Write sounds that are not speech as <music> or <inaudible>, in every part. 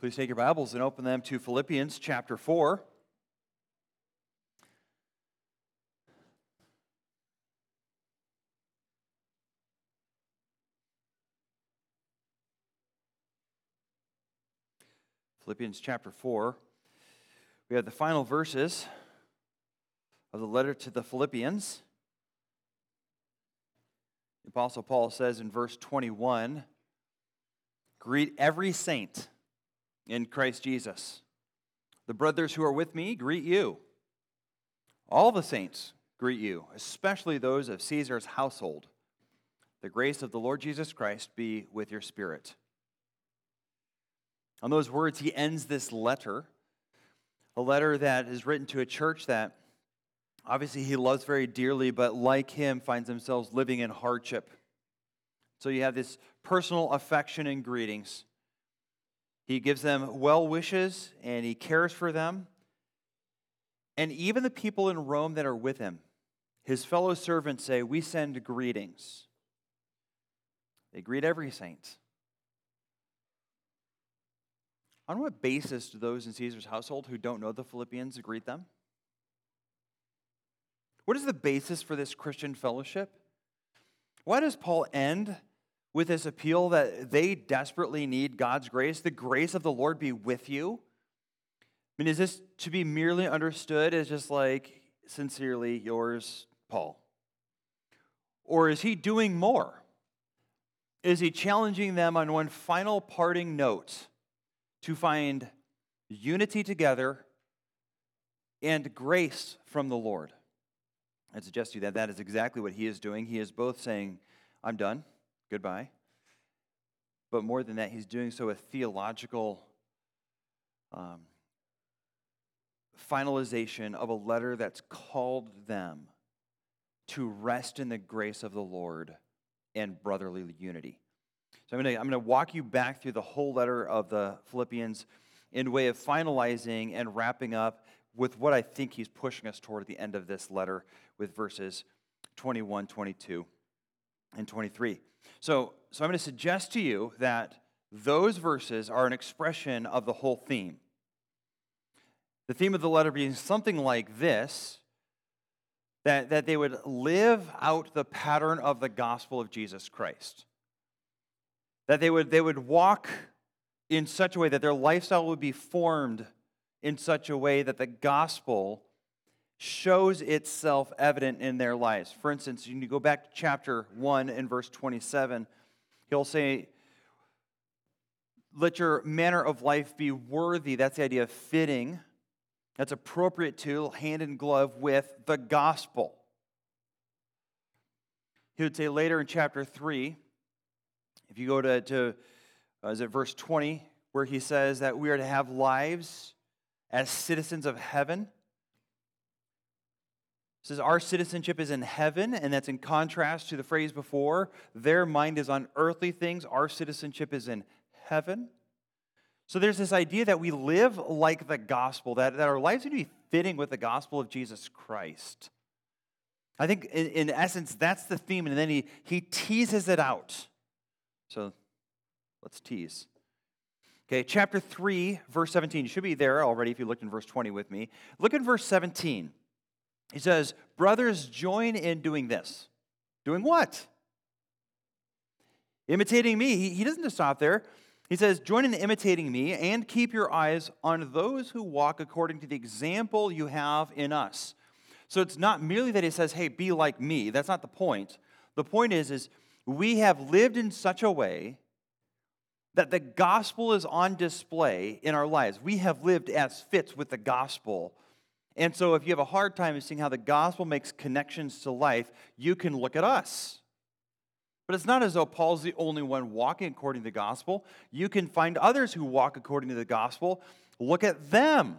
Please take your Bibles and open them to Philippians chapter 4. Philippians chapter 4. We have the final verses of the letter to the Philippians. The Apostle Paul says in verse 21 Greet every saint in Christ Jesus. The brothers who are with me greet you. All the saints greet you, especially those of Caesar's household. The grace of the Lord Jesus Christ be with your spirit. On those words, he ends this letter, a letter that is written to a church that obviously he loves very dearly, but like him, finds themselves living in hardship. So you have this personal affection and greetings. He gives them well wishes and he cares for them. And even the people in Rome that are with him, his fellow servants say, We send greetings. They greet every saint. On what basis do those in Caesar's household who don't know the Philippians greet them? What is the basis for this Christian fellowship? Why does Paul end with this appeal that they desperately need God's grace, the grace of the Lord be with you? I mean, is this to be merely understood as just like, sincerely yours, Paul? Or is he doing more? Is he challenging them on one final parting note to find unity together and grace from the Lord? I suggest to you that that is exactly what he is doing. He is both saying, I'm done goodbye. But more than that, he's doing so with theological um, finalization of a letter that's called them to rest in the grace of the Lord and brotherly unity. So I'm going to I'm going to walk you back through the whole letter of the Philippians in way of finalizing and wrapping up with what I think he's pushing us toward at the end of this letter with verses 21, 22, and 23. So, so I'm going to suggest to you that those verses are an expression of the whole theme. The theme of the letter being something like this that, that they would live out the pattern of the gospel of Jesus Christ. That they would, they would walk in such a way that their lifestyle would be formed in such a way that the gospel shows itself evident in their lives. For instance, you go back to chapter 1 and verse 27, he'll say, Let your manner of life be worthy. That's the idea of fitting. That's appropriate to, hand in glove with the gospel. He would say later in chapter 3, if you go to, to uh, is it verse 20, where he says that we are to have lives as citizens of heaven says our citizenship is in heaven, and that's in contrast to the phrase before. Their mind is on earthly things, our citizenship is in heaven. So there's this idea that we live like the gospel, that, that our lives need to be fitting with the gospel of Jesus Christ. I think in, in essence, that's the theme, and then he, he teases it out. So let's tease. Okay, chapter 3, verse 17. You should be there already if you looked in verse 20 with me. Look at verse 17. He says, Brothers, join in doing this. Doing what? Imitating me. He, he doesn't just stop there. He says, Join in imitating me and keep your eyes on those who walk according to the example you have in us. So it's not merely that he says, Hey, be like me. That's not the point. The point is, is we have lived in such a way that the gospel is on display in our lives. We have lived as fits with the gospel and so, if you have a hard time seeing how the gospel makes connections to life, you can look at us. But it's not as though Paul's the only one walking according to the gospel. You can find others who walk according to the gospel. Look at them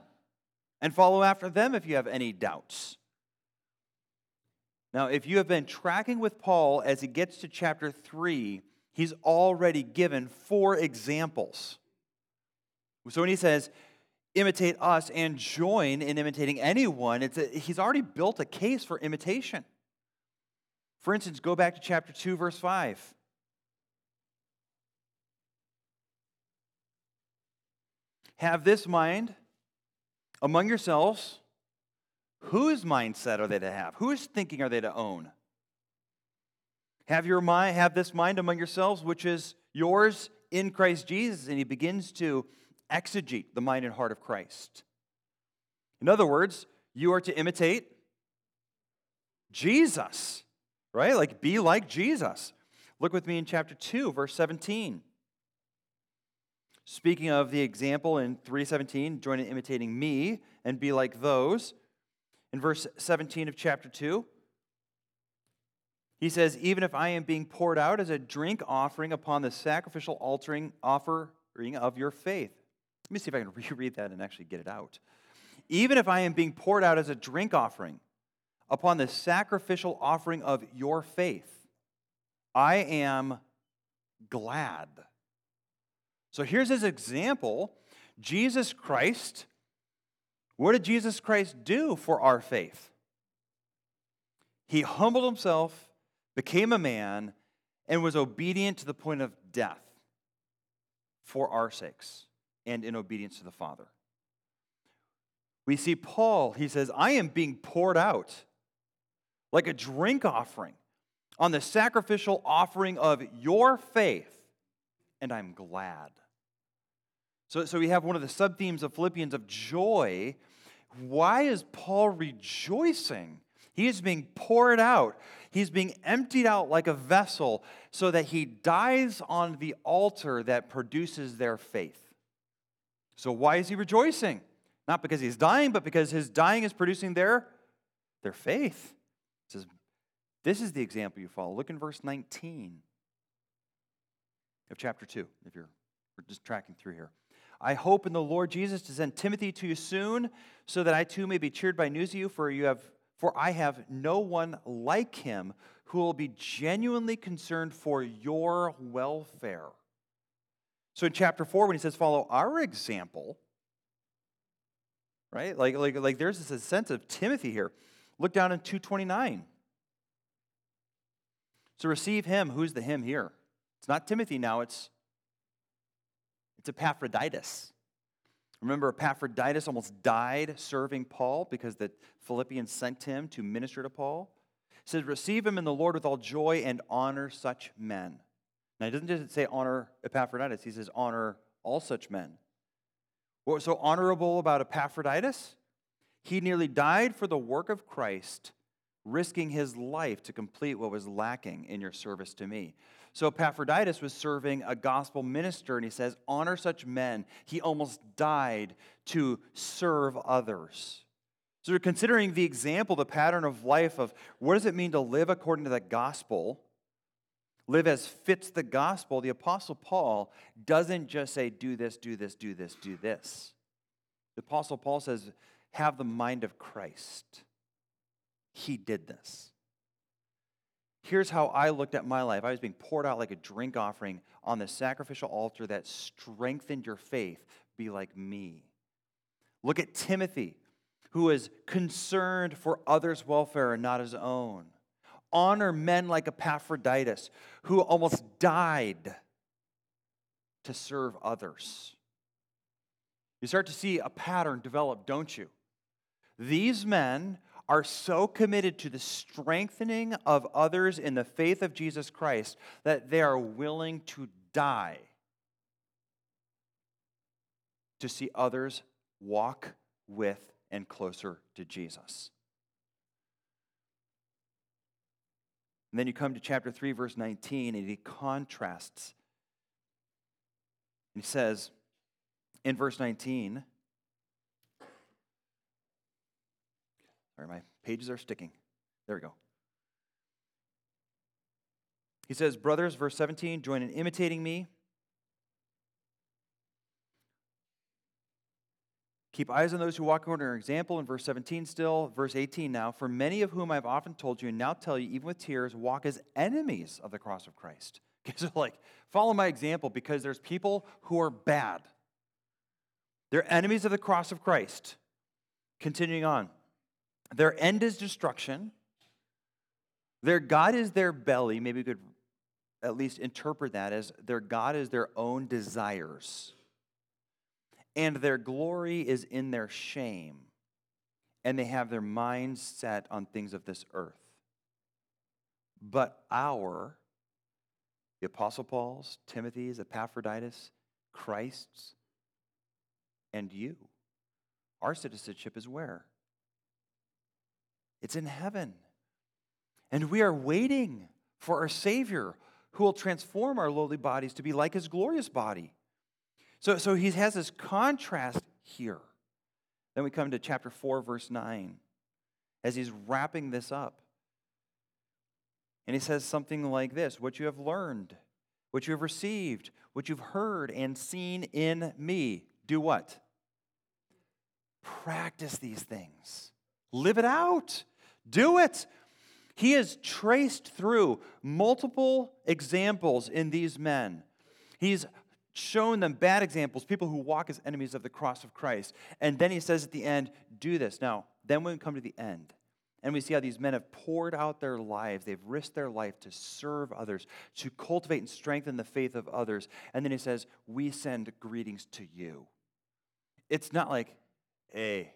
and follow after them if you have any doubts. Now, if you have been tracking with Paul as he gets to chapter 3, he's already given four examples. So when he says, imitate us and join in imitating anyone, it's a, he's already built a case for imitation. For instance, go back to chapter 2, verse 5. Have this mind among yourselves. Whose mindset are they to have? Whose thinking are they to own? Have your mind, have this mind among yourselves, which is yours in Christ Jesus. And he begins to exegete the mind and heart of Christ. In other words, you are to imitate Jesus, right? Like be like Jesus. Look with me in chapter 2, verse 17. Speaking of the example in 317, join in imitating me and be like those. In verse 17 of chapter 2, he says, Even if I am being poured out as a drink offering upon the sacrificial altering offering of your faith. Let me see if I can <laughs> reread that and actually get it out. Even if I am being poured out as a drink offering upon the sacrificial offering of your faith, I am glad. So here's his example Jesus Christ. What did Jesus Christ do for our faith? He humbled himself became a man, and was obedient to the point of death for our sakes and in obedience to the Father. We see Paul, he says, I am being poured out like a drink offering on the sacrificial offering of your faith, and I'm glad. So, so we have one of the sub themes of Philippians of joy. Why is Paul rejoicing? He is being poured out. He's being emptied out like a vessel so that he dies on the altar that produces their faith. So, why is he rejoicing? Not because he's dying, but because his dying is producing their, their faith. It says, This is the example you follow. Look in verse 19 of chapter 2, if you're just tracking through here. I hope in the Lord Jesus to send Timothy to you soon, so that I too may be cheered by news of you, for you have for I have no one like him who will be genuinely concerned for your welfare. So in chapter 4, when he says, follow our example, right? Like, like, like there's this sense of Timothy here. Look down in 229. So receive him. Who's the him here? It's not Timothy now, it's, it's Epaphroditus. Remember, Epaphroditus almost died serving Paul because the Philippians sent him to minister to Paul. It says, Receive him in the Lord with all joy and honor such men. Now, he doesn't just say honor Epaphroditus, he says honor all such men. What was so honorable about Epaphroditus? He nearly died for the work of Christ, risking his life to complete what was lacking in your service to me. So Epaphroditus was serving a gospel minister, and he says, Honor such men. He almost died to serve others. So we're considering the example, the pattern of life of what does it mean to live according to the gospel, live as fits the gospel. The Apostle Paul doesn't just say, Do this, do this, do this, do this. The Apostle Paul says, Have the mind of Christ. He did this. Here's how I looked at my life. I was being poured out like a drink offering on the sacrificial altar that strengthened your faith. Be like me. Look at Timothy, who is concerned for others' welfare and not his own. Honor men like Epaphroditus, who almost died to serve others. You start to see a pattern develop, don't you? These men are so committed to the strengthening of others in the faith of Jesus Christ that they are willing to die to see others walk with and closer to Jesus. And then you come to chapter 3, verse 19, and he contrasts. He says in verse 19, Sorry, my pages are sticking. There we go. He says, Brothers, verse 17, join in imitating me. Keep eyes on those who walk according to our example. In verse 17 still, verse 18 now. For many of whom I have often told you, and now tell you, even with tears, walk as enemies of the cross of Christ. <laughs> Okay, so like, follow my example because there's people who are bad. They're enemies of the cross of Christ. Continuing on. Their end is destruction. Their God is their belly. Maybe we could at least interpret that as their God is their own desires. And their glory is in their shame, and they have their minds set on things of this earth. But our, the Apostle Paul's, Timothy's, Epaphroditus, Christ's, and you, our citizenship is where? It's in heaven. And we are waiting for our Savior who will transform our lowly bodies to be like his glorious body. So, so he has this contrast here. Then we come to chapter 4, verse 9, as he's wrapping this up. And he says something like this What you have learned, what you have received, what you've heard and seen in me, do what? Practice these things, live it out, do it. He has traced through multiple examples in these men. He's shown them bad examples, people who walk as enemies of the cross of Christ. And then he says at the end, do this. Now, then when we come to the end, and we see how these men have poured out their lives. They've risked their life to serve others, to cultivate and strengthen the faith of others. And then he says, We send greetings to you. It's not like, hey,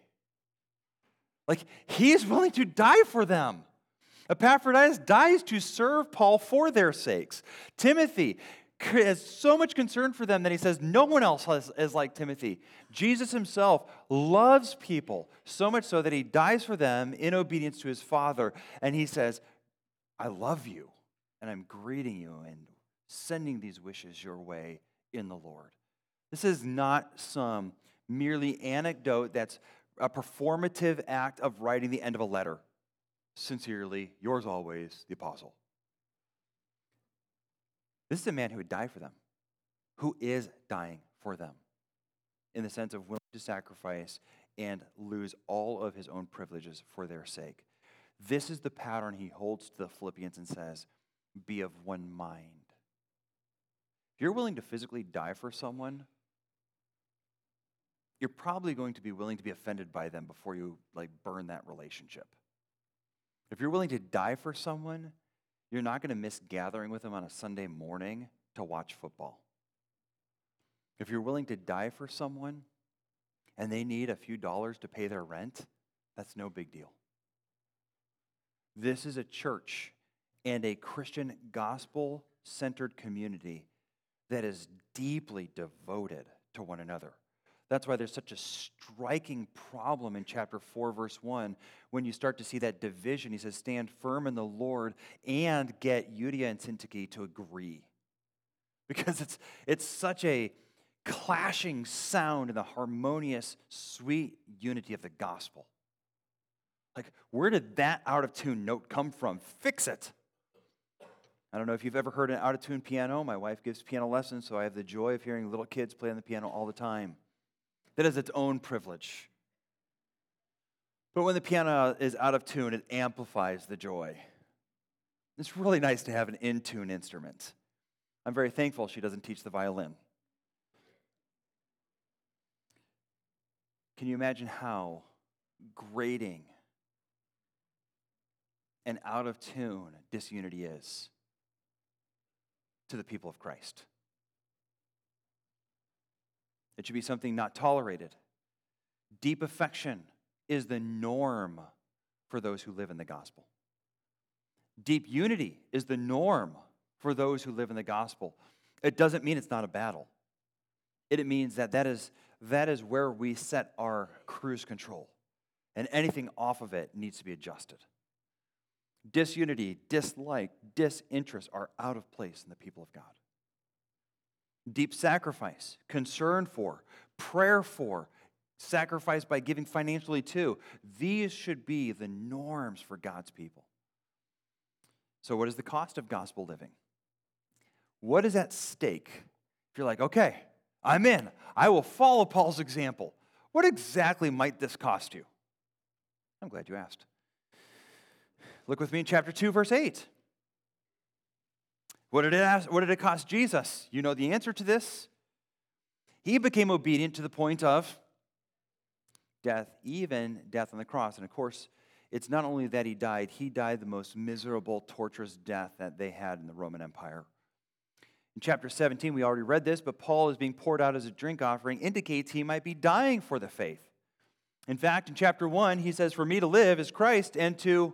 like he's willing to die for them. Epaphroditus dies to serve Paul for their sakes. Timothy has so much concern for them that he says no one else has, is like Timothy. Jesus himself loves people so much so that he dies for them in obedience to his Father. And he says, I love you, and I'm greeting you and sending these wishes your way in the Lord. This is not some merely anecdote that's a performative act of writing the end of a letter. Sincerely, yours always, the apostle. This is a man who would die for them, who is dying for them, in the sense of willing to sacrifice and lose all of his own privileges for their sake. This is the pattern he holds to the Philippians and says, Be of one mind. If you're willing to physically die for someone, you're probably going to be willing to be offended by them before you like burn that relationship. If you're willing to die for someone, you're not going to miss gathering with them on a Sunday morning to watch football. If you're willing to die for someone and they need a few dollars to pay their rent, that's no big deal. This is a church and a Christian gospel centered community that is deeply devoted to one another. That's why there's such a striking problem in chapter 4, verse 1. When you start to see that division, he says, Stand firm in the Lord and get Euodia and Syntyche to agree. <laughs> Because it's, it's such a clashing sound in the harmonious, sweet unity of the gospel. Like, where did that out of tune note come from? Fix it. I don't know if you've ever heard an out of tune piano. My wife gives piano lessons, so I have the joy of hearing little kids play on the piano all the time that has its own privilege. But when the piano is out of tune, it amplifies the joy. It's really nice to have an in tune instrument. I'm very thankful she doesn't teach the violin. Can you imagine how grating and out of tune disunity is to the people of Christ? It should be something not tolerated. Deep affection is the norm for those who live in the gospel. Deep unity is the norm for those who live in the gospel. It doesn't mean it's not a battle. It means that that is, that is where we set our cruise control, and anything off of it needs to be adjusted. Disunity, dislike, disinterest are out of place in the people of God deep sacrifice, concern for, prayer for, sacrifice by giving financially to. These should be the norms for God's people. So, what is the cost of gospel living? What is at stake? If you're like, okay, I'm in, I will follow Paul's example. What exactly might this cost you? I'm glad you asked. Look with me in chapter 2, verse 8. What did, it ask, what did it cost Jesus? You know the answer to this. He became obedient to the point of death, even death on the cross. And of course, it's not only that he died, he died the most miserable, torturous death that they had in the Roman Empire. in chapter 17, we already read this, but Paul is being poured out as a drink offering, indicates he might be dying for the faith. In fact, in chapter 1, he says, For me to live is Christ, and to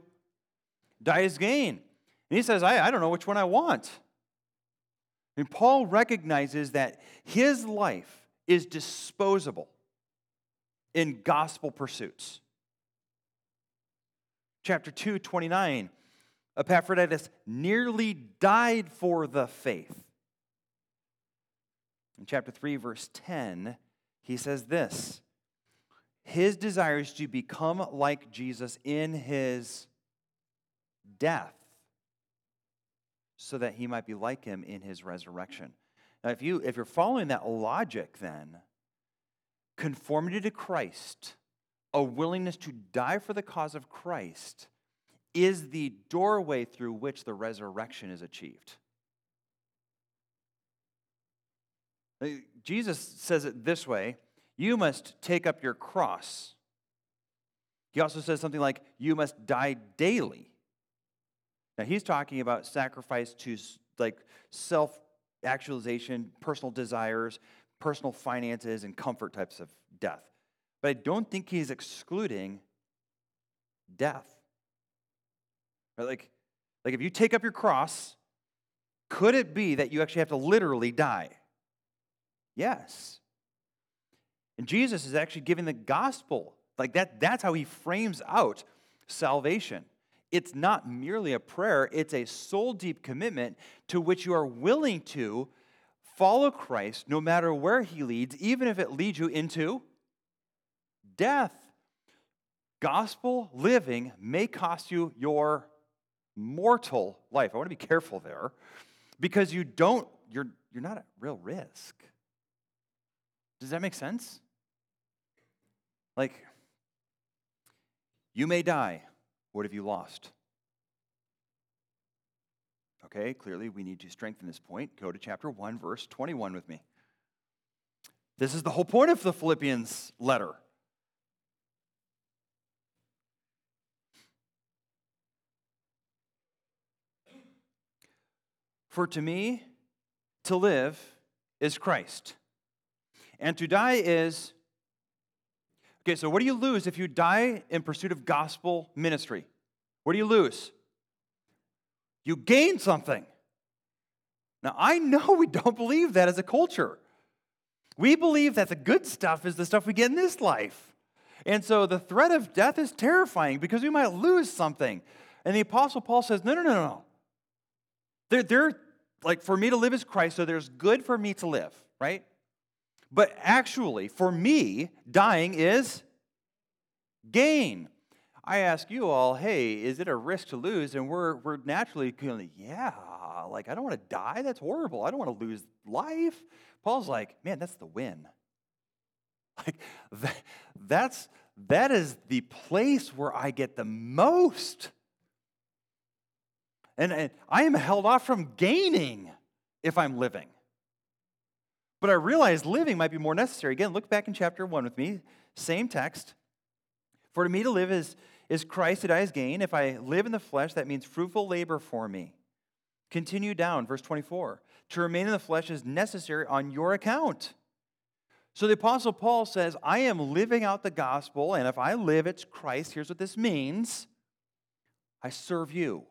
die is gain. And he says, I, I don't know which one I want. And Paul recognizes that his life is disposable in gospel pursuits. Chapter 2, 29, Epaphroditus nearly died for the faith. In chapter 3, verse 10, he says this His desire is to become like Jesus in his death, so that he might be like him in his resurrection. Now, if, you, if you're following that logic, then conformity to Christ, a willingness to die for the cause of Christ, is the doorway through which the resurrection is achieved. Uh, Jesus says it this way you must take up your cross. He also says something like, you must die daily. Now, he's talking about sacrifice to like self actualization, personal desires, personal finances, and comfort types of death. But I don't think he's excluding death. Right? Like, like if you take up your cross, could it be that you actually have to literally die? Yes. And Jesus is actually giving the gospel. Like that, that's how he frames out salvation. It's not merely a prayer, it's a soul deep commitment to which you are willing to follow Christ no matter where he leads, even if it leads you into death. Gospel living may cost you your mortal life. I want to be careful there because you don't, you're, you're not at real risk. Does that make sense? Like, you may die. What have you lost? Okay, clearly we need to strengthen this point. Go to chapter 1, verse 21 with me. This is the whole point of the Philippians letter. For to me, to live is Christ and to die is okay, so what do you lose if you die in pursuit of gospel ministry? What do you lose? You gain something. Now, I know we don't believe that as a culture. We believe that the good stuff is the stuff we get in this life. And so the threat of death is terrifying because we might lose something. And the Apostle Paul says, no, no, no, no. They're, they're like, for me to live is Christ, so there's good for me to live, right? But actually, for me, dying is gain. I ask you all, hey, is it a risk to lose? And we're, we're naturally going, yeah, like, I don't want to die. That's horrible. I don't want to lose life. Paul's like, man, that's the win. <laughs> Like, that, that's, that is the place where I get the most. And, and I am held off from gaining if I'm living. But I realized living might be more necessary. Again, look back in chapter 1 with me, same text. For to me to live is, is Christ, to die is gain. If I live in the flesh, that means fruitful labor for me. Continue down, verse 24. To remain in the flesh is necessary on your account. So the Apostle Paul says, I am living out the gospel, and if I live, it's Christ. Here's what this means I serve you.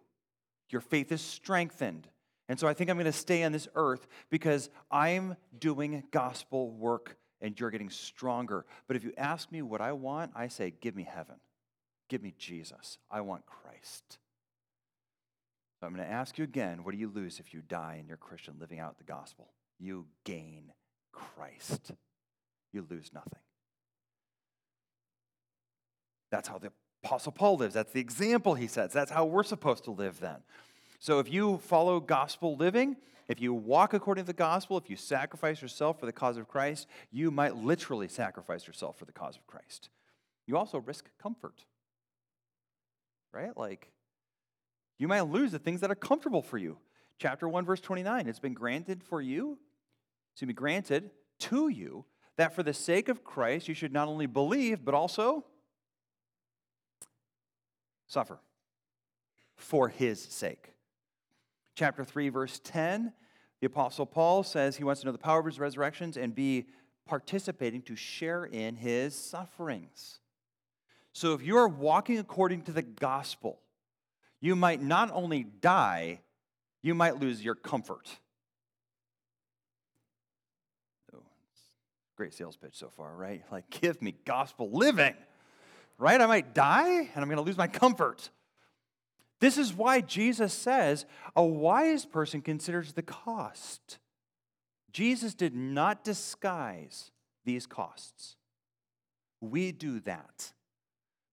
Your faith is strengthened. And so I think I'm going to stay on this earth because I'm doing gospel work and you're getting stronger. But if you ask me what I want, I say, give me heaven. Give me Jesus. I want Christ. So I'm going to ask you again what do you lose if you die and you're Christian living out the gospel? You gain Christ. You lose nothing. That's how the Apostle Paul lives. That's the example he sets. That's how we're supposed to live then. So if you follow gospel living, if you walk according to the gospel, if you sacrifice yourself for the cause of Christ, you might literally sacrifice yourself for the cause of Christ. You also risk comfort, right? Like, you might lose the things that are comfortable for you. Chapter 1, verse 29 it's been granted for you, to be granted to you, that for the sake of Christ you should not only believe, but also suffer for his sake chapter 3, verse 10, The Apostle Paul says he wants to know the power of his resurrections and be participating to share in his sufferings. So if you are walking according to the gospel, you might not only die, you might lose your comfort. Oh, great sales pitch so far, right? Like, <laughs> give me gospel living, right? I might die and I'm going to lose my comfort. This is why Jesus says a wise person considers the cost. Jesus did not disguise these costs. We do that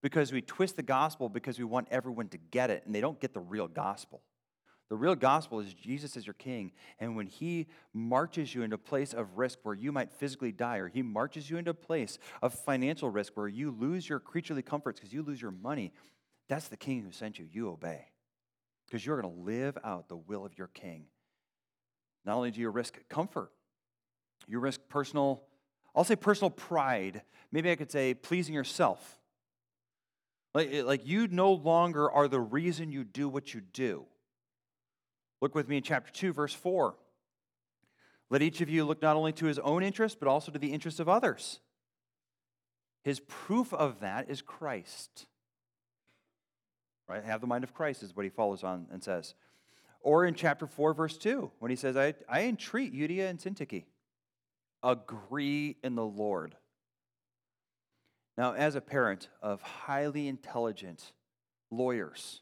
because we twist the gospel because we want everyone to get it and they don't get the real gospel. The real gospel is Jesus is your king. And when he marches you into a place of risk where you might physically die, or he marches you into a place of financial risk where you lose your creaturely comforts because you lose your money, that's the king who sent you. You obey. Because you're going to live out the will of your king. Not only do you risk comfort, you risk personal, I'll say personal pride. Maybe I could say pleasing yourself. Like, like you no longer are the reason you do what you do. Look with me in chapter 2, verse 4. Let each of you look not only to his own interest, but also to the interest of others. His proof of that is Christ. Right? Have the mind of Christ is what he follows on and says. Or in chapter 4, verse 2, when he says, I, I entreat Euodia and Syntyche, agree in the Lord. Now, as a parent of highly intelligent lawyers,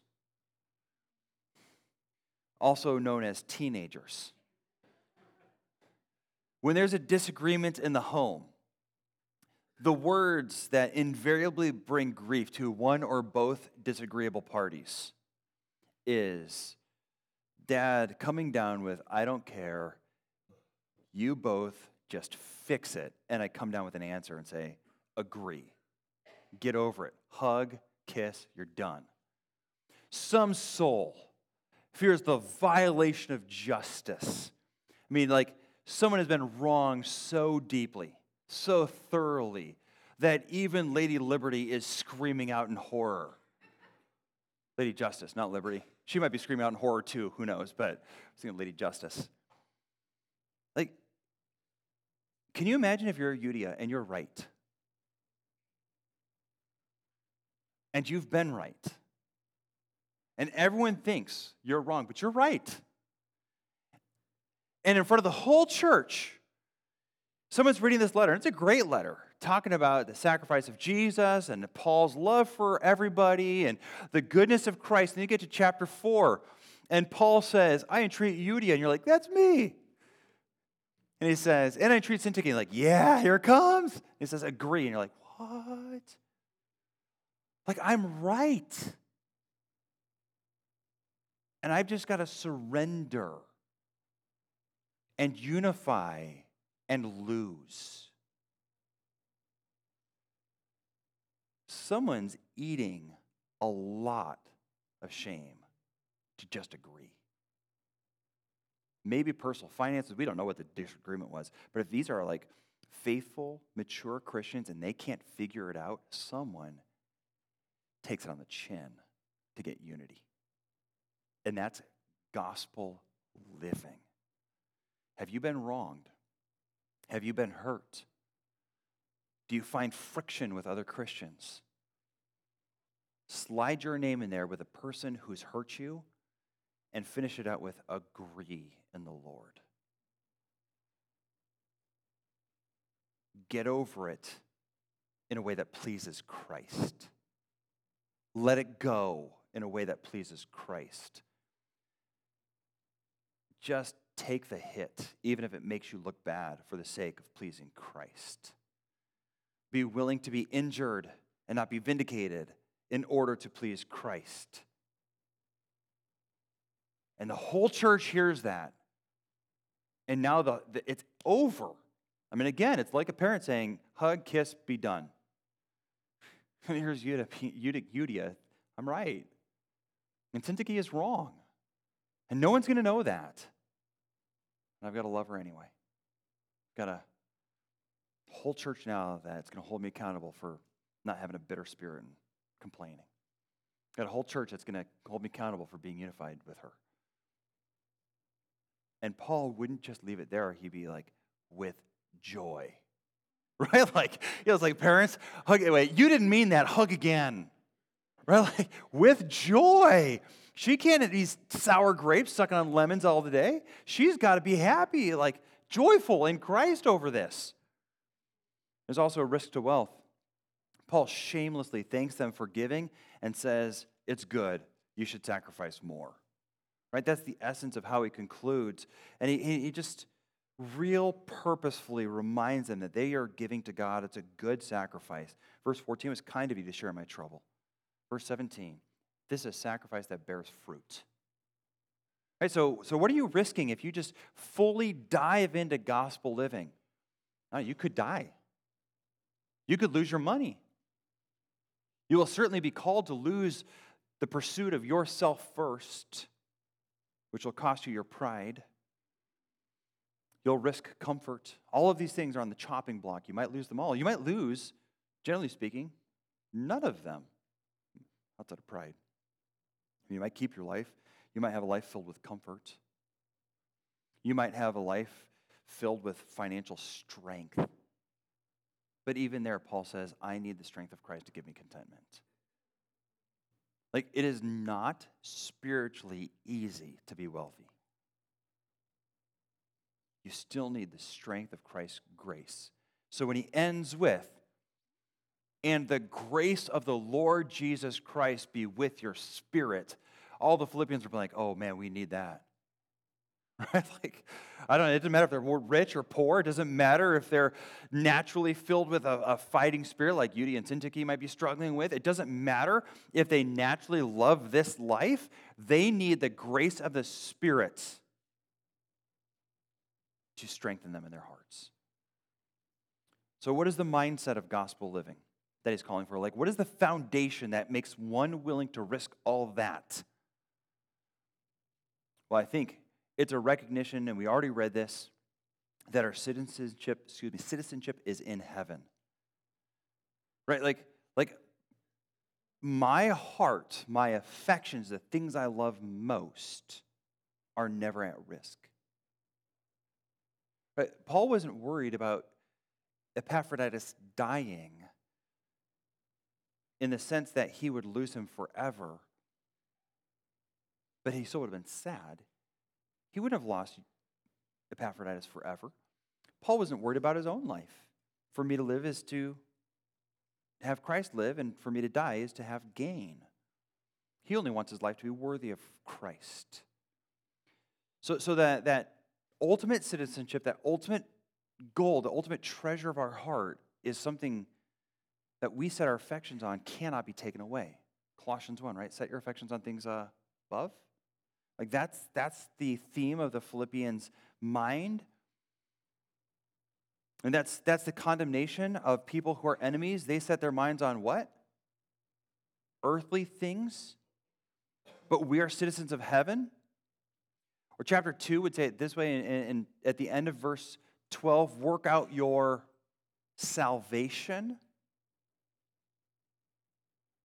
also known as teenagers, when there's a disagreement in the home, the words that invariably bring grief to one or both disagreeable parties is dad coming down with, I don't care, you both just fix it. And I come down with an answer and say, agree. Get over it. Hug, kiss, you're done. Some soul fears the violation of justice. I mean, like, someone has been wronged so deeply so thoroughly that even Lady Liberty is screaming out in horror. Lady Justice, not Liberty. She might be screaming out in horror too, who knows, but I was thinking Lady Justice. Like, can you imagine if you're Euodia and you're right? And you've been right. And everyone thinks you're wrong, but you're right. And in front of the whole church, Someone's reading this letter, and it's a great letter, talking about the sacrifice of Jesus and Paul's love for everybody and the goodness of Christ. And you get to chapter 4, and Paul says, I entreat Euodia. And you're like, that's me. And he says, and I entreat Syntyche. And like, yeah, here it comes. And he says, agree. And you're like, what? Like, I'm right. And I've just got to surrender and unify and lose. Someone's eating a lot of shame to just agree. Maybe personal finances, we don't know what the disagreement was, but if these are like faithful, mature Christians and they can't figure it out, someone takes it on the chin to get unity. And that's gospel living. Have you been wronged? Have you been hurt? Do you find friction with other Christians? Slide your name in there with a person who's hurt you and finish it out with agree in the Lord. Get over it in a way that pleases Christ. Let it go in a way that pleases Christ. Just take the hit, even if it makes you look bad for the sake of pleasing Christ. Be willing to be injured and not be vindicated in order to please Christ. And the whole church hears that. And now the, the, it's over. I mean, again, it's like a parent saying, hug, kiss, be done. <laughs> And here's Euodia, Euodia, I'm right. And Syntyche is wrong. And no one's going to know that. And I've got to love her anyway. I've got a whole church now that's going to hold me accountable for not having a bitter spirit and complaining. I've got a whole church that's going to hold me accountable for being unified with her. And Paul wouldn't just leave it there. He'd be like, with joy. <laughs> Right? Like, it was like, parents, hug, wait, you didn't mean that, hug again. Right? Like, with joy. She can't eat these sour grapes sucking on lemons all the day. She's got to be happy, like, joyful in Christ over this. There's also a risk to wealth. Paul shamelessly thanks them for giving and says, It's good. You should sacrifice more. Right? That's the essence of how he concludes. And he, he just real purposefully reminds them that they are giving to God. It's a good sacrifice. Verse 14 was kind of you to share my trouble. Verse 17, this is a sacrifice that bears fruit. Right, so, so what are you risking if you just fully dive into gospel living? You could die. You could lose your money. You will certainly be called to lose the pursuit of yourself first, which will cost you your pride. You'll risk comfort. All of these things are on the chopping block. You might lose them all. You might lose, generally speaking, none of them outside of pride. You might keep your life. You might have a life filled with comfort. You might have a life filled with financial strength. But even there, Paul says, I need the strength of Christ to give me contentment. Like, it is not spiritually easy to be wealthy you still need the strength of Christ's grace. So when he ends with, and the grace of the Lord Jesus Christ be with your spirit, all the Philippians are like, oh man, we need that. <laughs> Right? Like, I don't know, it doesn't matter if they're more rich or poor. It doesn't matter if they're naturally filled with a, a fighting spirit like Euodia and Syntyche might be struggling with. It doesn't matter if they naturally love this life. They need the grace of the Spirit to strengthen them in their hearts. So, what is the mindset of gospel living that he's calling for? Like, what is the foundation that makes one willing to risk all that? Well, I think it's a recognition, and we already read this, that our citizenship, excuse me, citizenship is in heaven. Right? Like, like my heart, my affections, the things I love most are never at risk. But Paul wasn't worried about Epaphroditus dying in the sense that he would lose him forever. But he still would have been sad. He wouldn't have lost Epaphroditus forever. Paul wasn't worried about his own life. For me to live is to have Christ live, and for me to die is to have gain. He only wants his life to be worthy of Christ. So, so that, that ultimate citizenship, that ultimate goal, the ultimate treasure of our heart is something that we set our affections on cannot be taken away. Colossians 1, right? Set your affections on things above. Like that's that's the theme of the Philippians mind. And that's that's the condemnation of people who are enemies. They set their minds on what? Earthly things. But we are citizens of heaven. Or chapter 2 would say it this way, and, and at the end of verse 12, work out your salvation.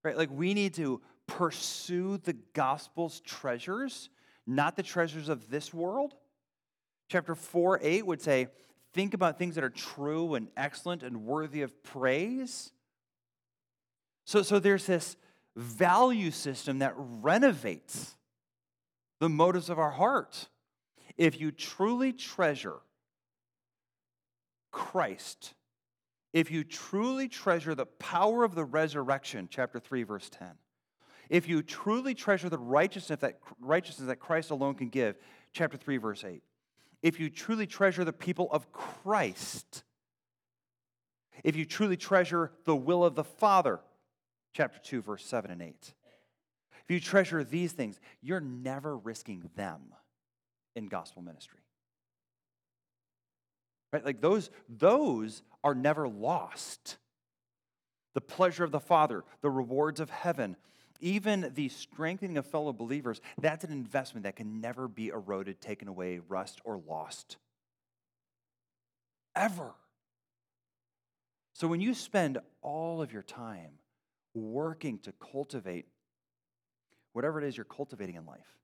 Right? Like we need to pursue the gospel's treasures, not the treasures of this world. Chapter 4 8 would say, think about things that are true and excellent and worthy of praise. So, so there's this value system that renovates the motives of our heart. If you truly treasure Christ, if you truly treasure the power of the resurrection, chapter 3, verse 10, if you truly treasure the righteousness that, righteousness that Christ alone can give, chapter 3, verse 8, if you truly treasure the people of Christ, if you truly treasure the will of the Father, chapter 2, verse 7 and 8, if you treasure these things, you're never risking them in gospel ministry. Right? Like those, those are never lost. The pleasure of the Father, the rewards of heaven, even the strengthening of fellow believers, that's an investment that can never be eroded, taken away, rust, or lost. Ever. So when you spend all of your time working to cultivate whatever it is you're cultivating in life.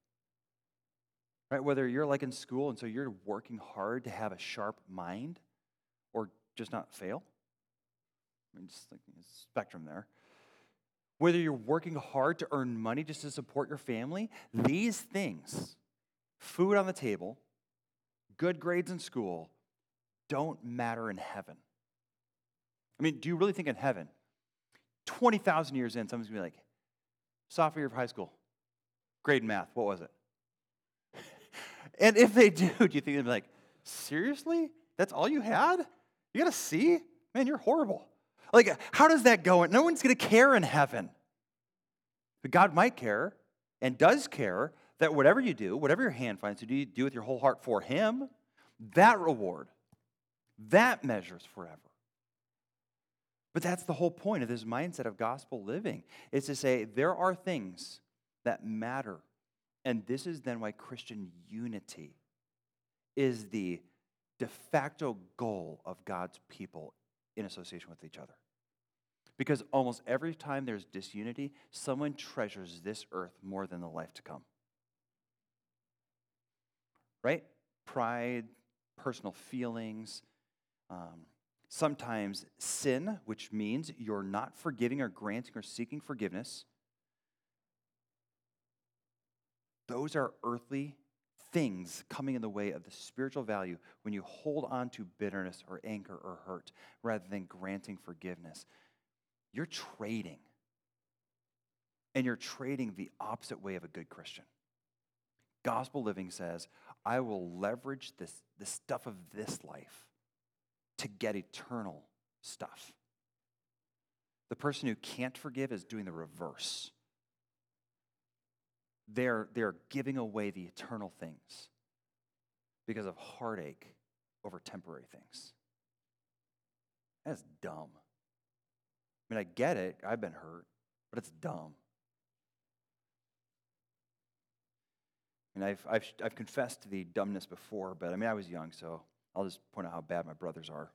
Right? Whether you're like in school and so you're working hard to have a sharp mind or just not fail. I mean, just like spectrum there. Whether you're working hard to earn money just to support your family, these things, food on the table, good grades in school, don't matter in heaven. I mean, do you really think in heaven, 20,000 years in, someone's gonna be like, sophomore year of high school, grade in math, what was it? And if they <laughs> do, do you think they'd be like, seriously? That's all you had? You got a C? Man, you're horrible. Like, how does that go? No one's going to care in heaven. But God might care and does care that whatever you do, whatever your hand finds to do, you do with your whole heart for Him. That reward, that measures forever. But that's the whole point of this mindset of gospel living is to say there are things that matter. And this is then why Christian unity is the de facto goal of God's people in association with each other. Because almost every time there's disunity, someone treasures this earth more than the life to come. Right? Pride, personal feelings, um, sometimes sin, which means you're not forgiving or granting or seeking forgiveness. Those are earthly things coming in the way of the spiritual value when you hold on to bitterness or anger or hurt rather than granting forgiveness. You're trading. And you're trading the opposite way of a good Christian. Gospel living says, I will leverage this, the stuff of this life to get eternal stuff. The person who can't forgive is doing the reverse they're, they're giving away the eternal things because of heartache over temporary things. That's dumb. I mean, I get it. I've been hurt, but it's dumb. And I've, I've, I've confessed to the dumbness before, but I mean, I was young, so I'll just point out how bad my brothers are.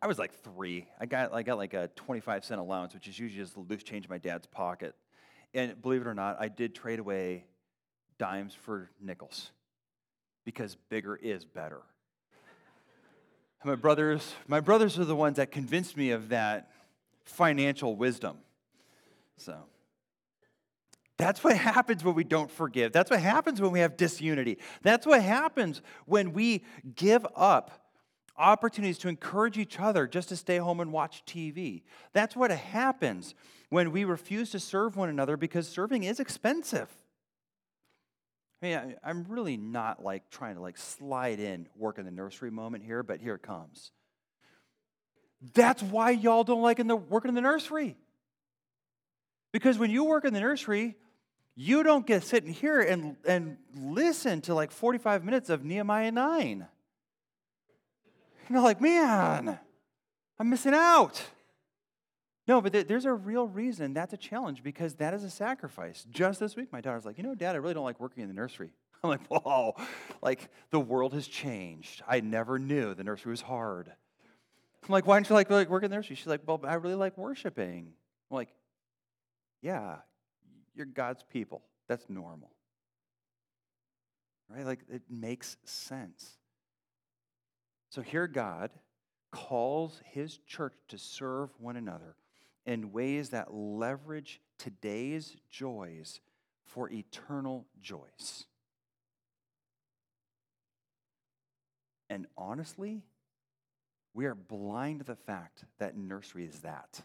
I was like three. I got, I got like a 25 cent allowance, which is usually just loose change in my dad's pocket. And believe it or not, I did trade away dimes for nickels because bigger is better. my brothers, my brothers are the ones that convinced me of that financial wisdom. So that's what happens when we don't forgive. That's what happens when we have disunity. That's what happens when we give up opportunities to encourage each other just to stay home and watch TV. That's what happens when we refuse to serve one another because serving is expensive. I mean, I, am really not like trying to like slide in work in the nursery moment here, but here it comes. That's why y'all don't like in the working in the nursery. Because when you work in the nursery, you don't get sitting here and, and listen to like 45 minutes of Nehemiah 9. You're like, man, I'm missing out. No, but there's a real reason that's a challenge because that is a sacrifice. Just this week, my daughter's like, you know, Dad, I really don't like working in the nursery. <laughs> I'm like, whoa, like the world has changed. I never knew the nursery was hard. I'm like, why don't you like, like work in the nursery? She's like, well, I really like worshiping. I'm like, yeah, you're God's people. That's normal. Right? Like, it makes sense. So here, God calls his church to serve one another in ways that leverage today's joys for eternal joys. And honestly, we are blind to the fact that nursery is that.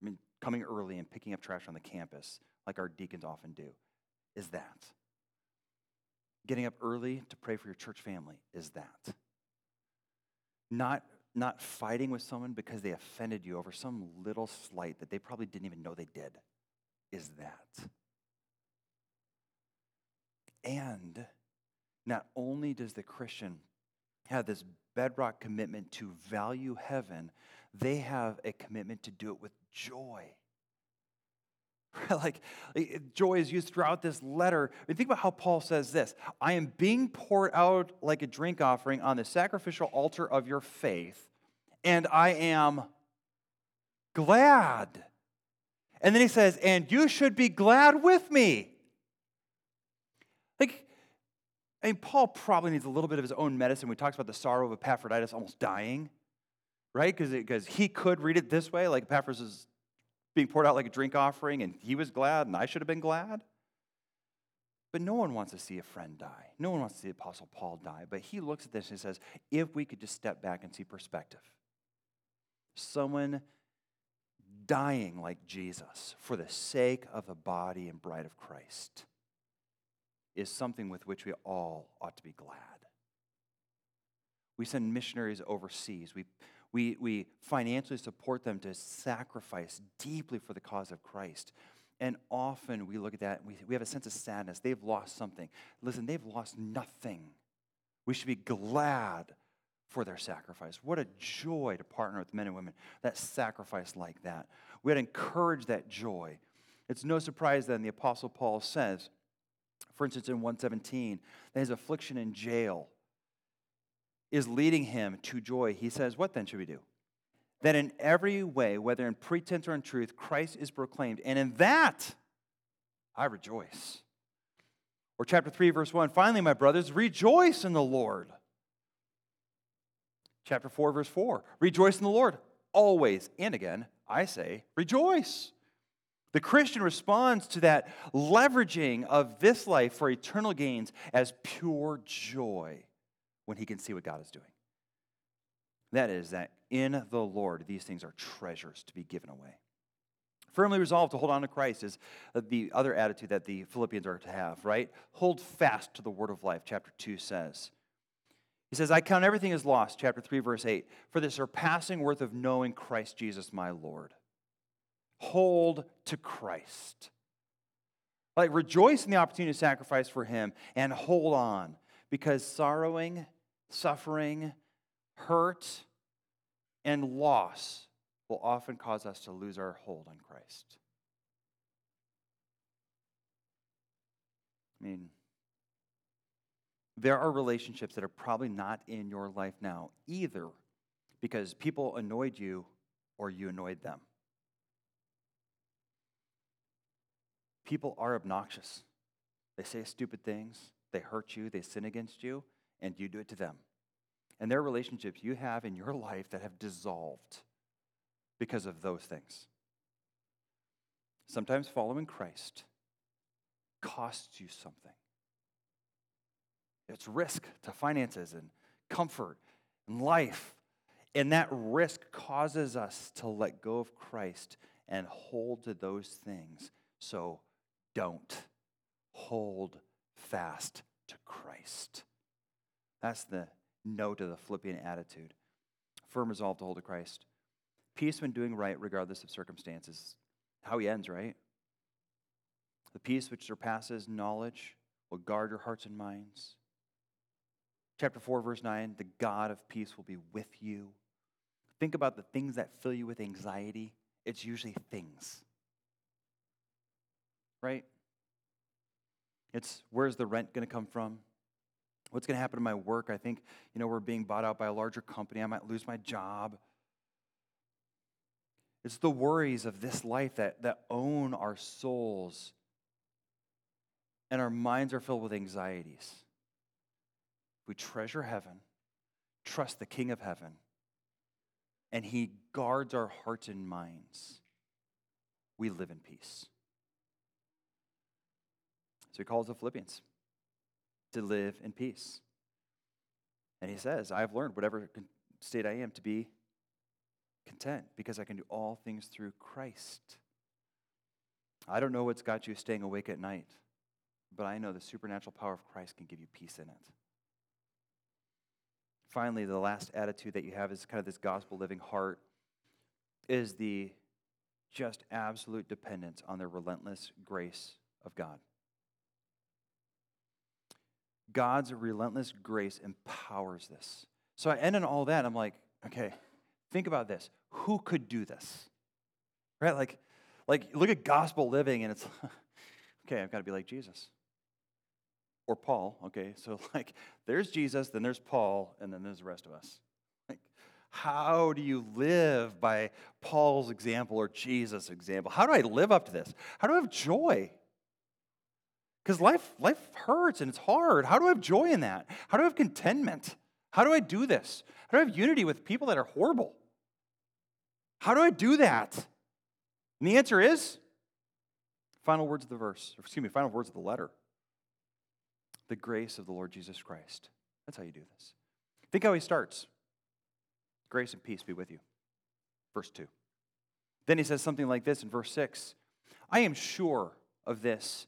I mean, coming early and picking up trash on the campus, like our deacons often do, is that. Getting up early to pray for your church family is that. Not not fighting with someone because they offended you over some little slight that they probably didn't even know they did is that. And not only does the Christian have this bedrock commitment to value heaven, they have a commitment to do it with joy. <laughs> like eh, eh, joy is used throughout this letter. I mean, think about how Paul says this I am being poured out like a drink offering on the sacrificial altar of your faith, and I am glad. And then he says, And you should be glad with me. Like, I mean, Paul probably needs a little bit of his own medicine. We talked about the sorrow of Epaphroditus almost dying, right? Because he could read it this way like Epaphroditus. is being poured out like a drink offering, and he was glad, and I should have been glad. But no one wants to see a friend die. No one wants to see Apostle Paul die. But he looks at this and says, if we could just step back and see perspective, someone dying like Jesus for the sake of the body and bride of Christ is something with which we all ought to be glad. We send missionaries overseas. We, we, we financially support them to sacrifice deeply for the cause of Christ. And often we look at that and we, we have a sense of sadness. They've lost something. Listen, they've lost nothing. We should be glad for their sacrifice. What a joy to partner with men and women that sacrifice like that. We had to encourage that joy. It's no surprise then the Apostle Paul says, for instance, in 117, that his affliction in jail is leading him to joy. He says, What then should we do? That in every way, whether in pretense or in truth, Christ is proclaimed, and in that I rejoice. Or chapter 3, verse 1 Finally, my brothers, rejoice in the Lord. Chapter 4, verse 4 Rejoice in the Lord always. And again, I say, rejoice. The Christian responds to that leveraging of this life for eternal gains as pure joy when he can see what God is doing. That is, that in the Lord, these things are treasures to be given away. Firmly resolved to hold on to Christ is uh, the other attitude that the Philippians are to have, right? Hold fast to the word of life, chapter 2 says. He says, I count everything as lost, chapter 3, verse 8, for the surpassing worth of knowing Christ Jesus my Lord. Hold to Christ. Like, rejoice in the opportunity to sacrifice for him and hold on because sorrowing, suffering, hurt, and loss will often cause us to lose our hold on Christ. I mean, there are relationships that are probably not in your life now, either because people annoyed you or you annoyed them. People are obnoxious. They say stupid things, they hurt you, they sin against you, and you do it to them. And there are relationships you have in your life that have dissolved because of those things. Sometimes following Christ costs you something. It's risk to finances and comfort and life. And that risk causes us to let go of Christ and hold to those things. So don't hold fast to Christ. That's the note of the Philippian attitude. Firm resolve to hold to Christ. Peace when doing right, regardless of circumstances. How he ends, right? The peace which surpasses knowledge will guard your hearts and minds. Chapter 4, verse 9 the God of peace will be with you. Think about the things that fill you with anxiety. It's usually things, right? It's where's the rent going to come from? What's going to happen to my work? I think, you know, we're being bought out by a larger company. I might lose my job. It's the worries of this life that, that own our souls, and our minds are filled with anxieties we treasure heaven, trust the King of heaven, and he guards our hearts and minds, we live in peace. So he calls the Philippians to live in peace. And he says, I have learned, whatever state I am, to be content because I can do all things through Christ. I don't know what's got you staying awake at night, but I know the supernatural power of Christ can give you peace in it. Finally, the last attitude that you have is kind of this gospel living heart is the just absolute dependence on the relentless grace of God. God's relentless grace empowers this. So I end on all that. I'm like, okay, think about this. Who could do this? Right? Like, like look at gospel living, and it's <laughs> okay, I've got to be like Jesus or Paul, okay? So, <laughs> like, there's Jesus, then there's Paul, and then there's the rest of us. Like, how do you live by Paul's example or Jesus' example? How do I live up to this? How do I have joy? Because life, life hurts and it's hard. How do I have joy in that? How do I have contentment? How do I do this? How do I have unity with people that are horrible? How do I do that? And the answer is final words of the verse, excuse me, final words of the letter. The grace of the Lord Jesus Christ. That's how you do this. Think how he starts. Grace and peace be with you. Verse 2. Then he says something like this in verse 6 I am sure of this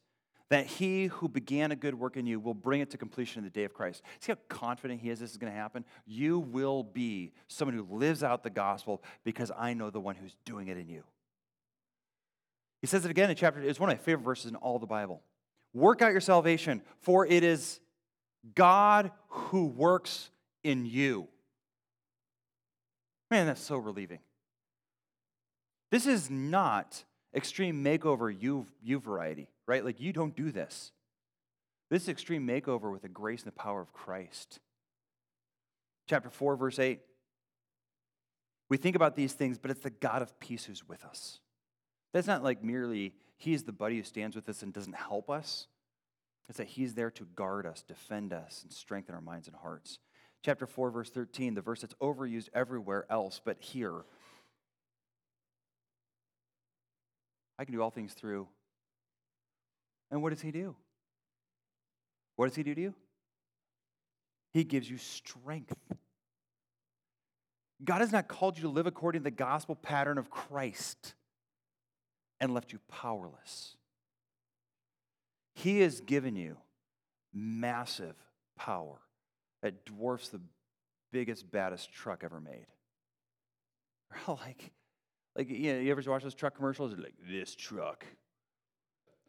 that he who began a good work in you will bring it to completion in the day of Christ. See how confident he is this is going to happen? You will be someone who lives out the gospel because I know the one who's doing it in you. He says it again in chapter, it's one of my favorite verses in all the Bible. Work out your salvation, for it is God who works in you. Man, that's so relieving. This is not extreme makeover you, you variety right? Like, you don't do this. This is extreme makeover with the grace and the power of Christ. Chapter 4, verse 8. We think about these things, but it's the God of peace who's with us. That's not like merely He's the buddy who stands with us and doesn't help us. It's that He's there to guard us, defend us, and strengthen our minds and hearts. Chapter 4, verse 13, the verse that's overused everywhere else, but here. I can do all things through and what does he do? What does he do to you? He gives you strength. God has not called you to live according to the gospel pattern of Christ and left you powerless. He has given you massive power that dwarfs the biggest, baddest truck ever made. <laughs> like, like you, know, you ever watch those truck commercials? Like this truck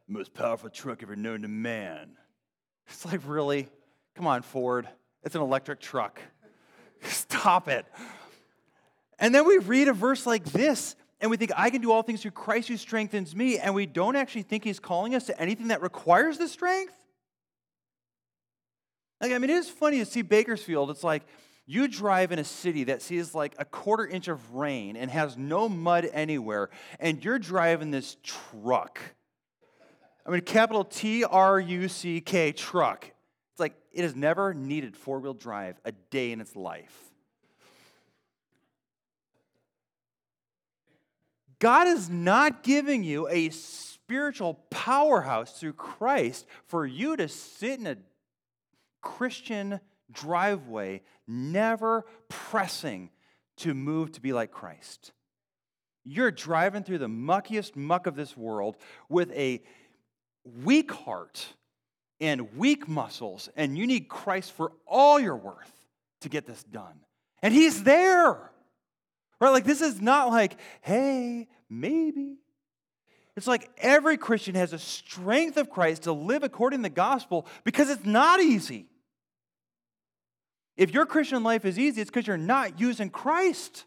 most powerful truck ever known to man. It's like, really? Come on, Ford. It's an electric truck. <laughs> Stop it. And then we read a verse like this, and we think, I can do all things through Christ who strengthens me, and we don't actually think he's calling us to anything that requires the strength. Like, I mean, it is funny to see Bakersfield. It's like you drive in a city that sees like a quarter inch of rain and has no mud anywhere, and you're driving this truck I mean, capital T R U C K, truck. It's like it has never needed four wheel drive a day in its life. God is not giving you a spiritual powerhouse through Christ for you to sit in a Christian driveway, never pressing to move to be like Christ. You're driving through the muckiest muck of this world with a weak heart and weak muscles, and you need Christ for all your worth to get this done. And He's there. Right? Like, this is not like, hey, maybe. It's like every Christian has a strength of Christ to live according to the gospel because it's not easy. If your Christian life is easy, it's because you're not using Christ.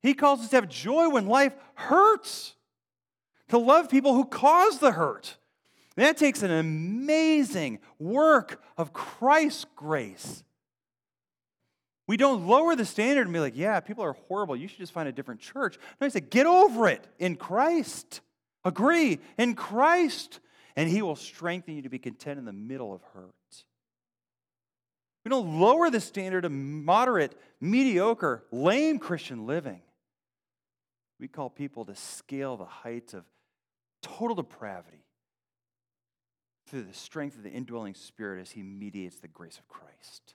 He calls us to have joy when life hurts to love people who cause the hurt. And that takes an amazing work of Christ's grace. We don't lower the standard and be like, yeah, people are horrible. You should just find a different church. No, I say, get over it in Christ. Agree in Christ. And He will strengthen you to be content in the middle of hurt. We don't lower the standard of moderate, mediocre, lame Christian living. We call people to scale the heights of total depravity through the strength of the indwelling spirit as he mediates the grace of Christ.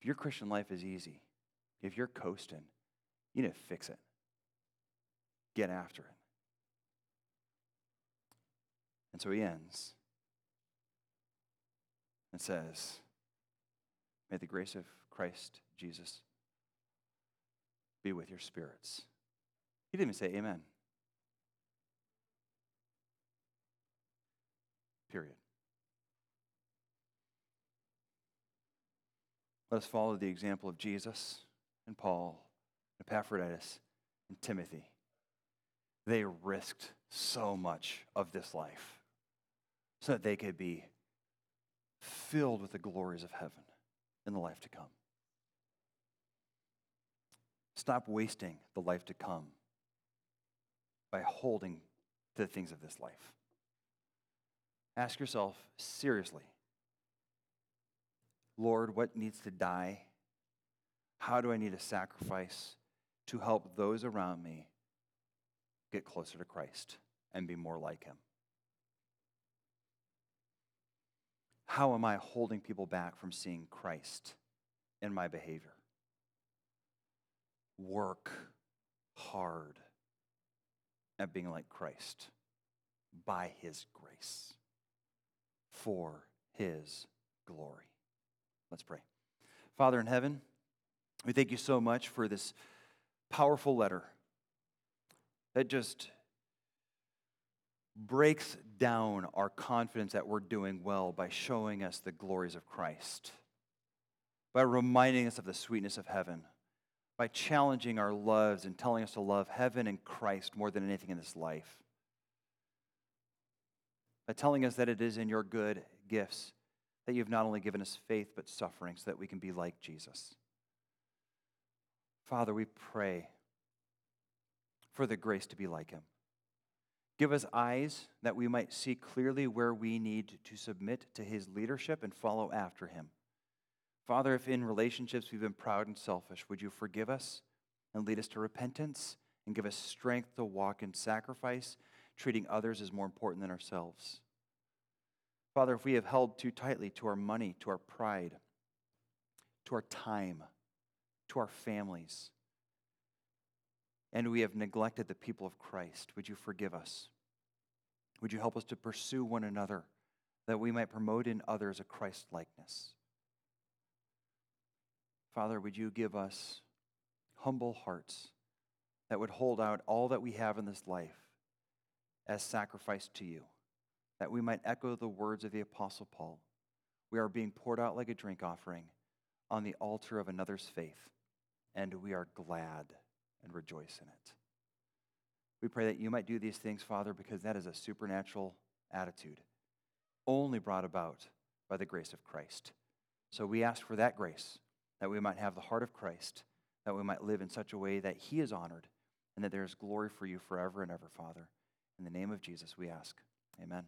If your Christian life is easy, if you're coasting, you need to fix it. Get after it. And so he ends and says, May the grace of Christ Jesus be with your spirits. He didn't even say amen. Period. Let us follow the example of Jesus and Paul, and Epaphroditus, and Timothy. They risked so much of this life so that they could be filled with the glories of heaven in the life to come. Stop wasting the life to come by holding to the things of this life. Ask yourself seriously Lord, what needs to die? How do I need to sacrifice to help those around me get closer to Christ and be more like Him? How am I holding people back from seeing Christ in my behavior? Work hard at being like Christ by His grace for His glory. Let's pray. Father in heaven, we thank you so much for this powerful letter that just breaks down our confidence that we're doing well by showing us the glories of Christ, by reminding us of the sweetness of heaven, by challenging our loves and telling us to love heaven and Christ more than anything in this life, by telling us that it is in your good gifts that you've not only given us faith but suffering so that we can be like Jesus. Father, we pray for the grace to be like him. Give us eyes that we might see clearly where we need to submit to his leadership and follow after him. Father, if in relationships we've been proud and selfish, would you forgive us and lead us to repentance and give us strength to walk in sacrifice, treating others as more important than ourselves? Father, if we have held too tightly to our money, to our pride, to our time, to our families, and we have neglected the people of Christ, would you forgive us? Would you help us to pursue one another that we might promote in others a Christ likeness? Father, would you give us humble hearts that would hold out all that we have in this life as sacrifice to you, that we might echo the words of the Apostle Paul? We are being poured out like a drink offering on the altar of another's faith, and we are glad and rejoice in it. We pray that you might do these things, Father, because that is a supernatural attitude, only brought about by the grace of Christ. So we ask for that grace, that we might have the heart of Christ, that we might live in such a way that He is honored, and that there is glory for you forever and ever, Father. In the name of Jesus, we ask. Amen.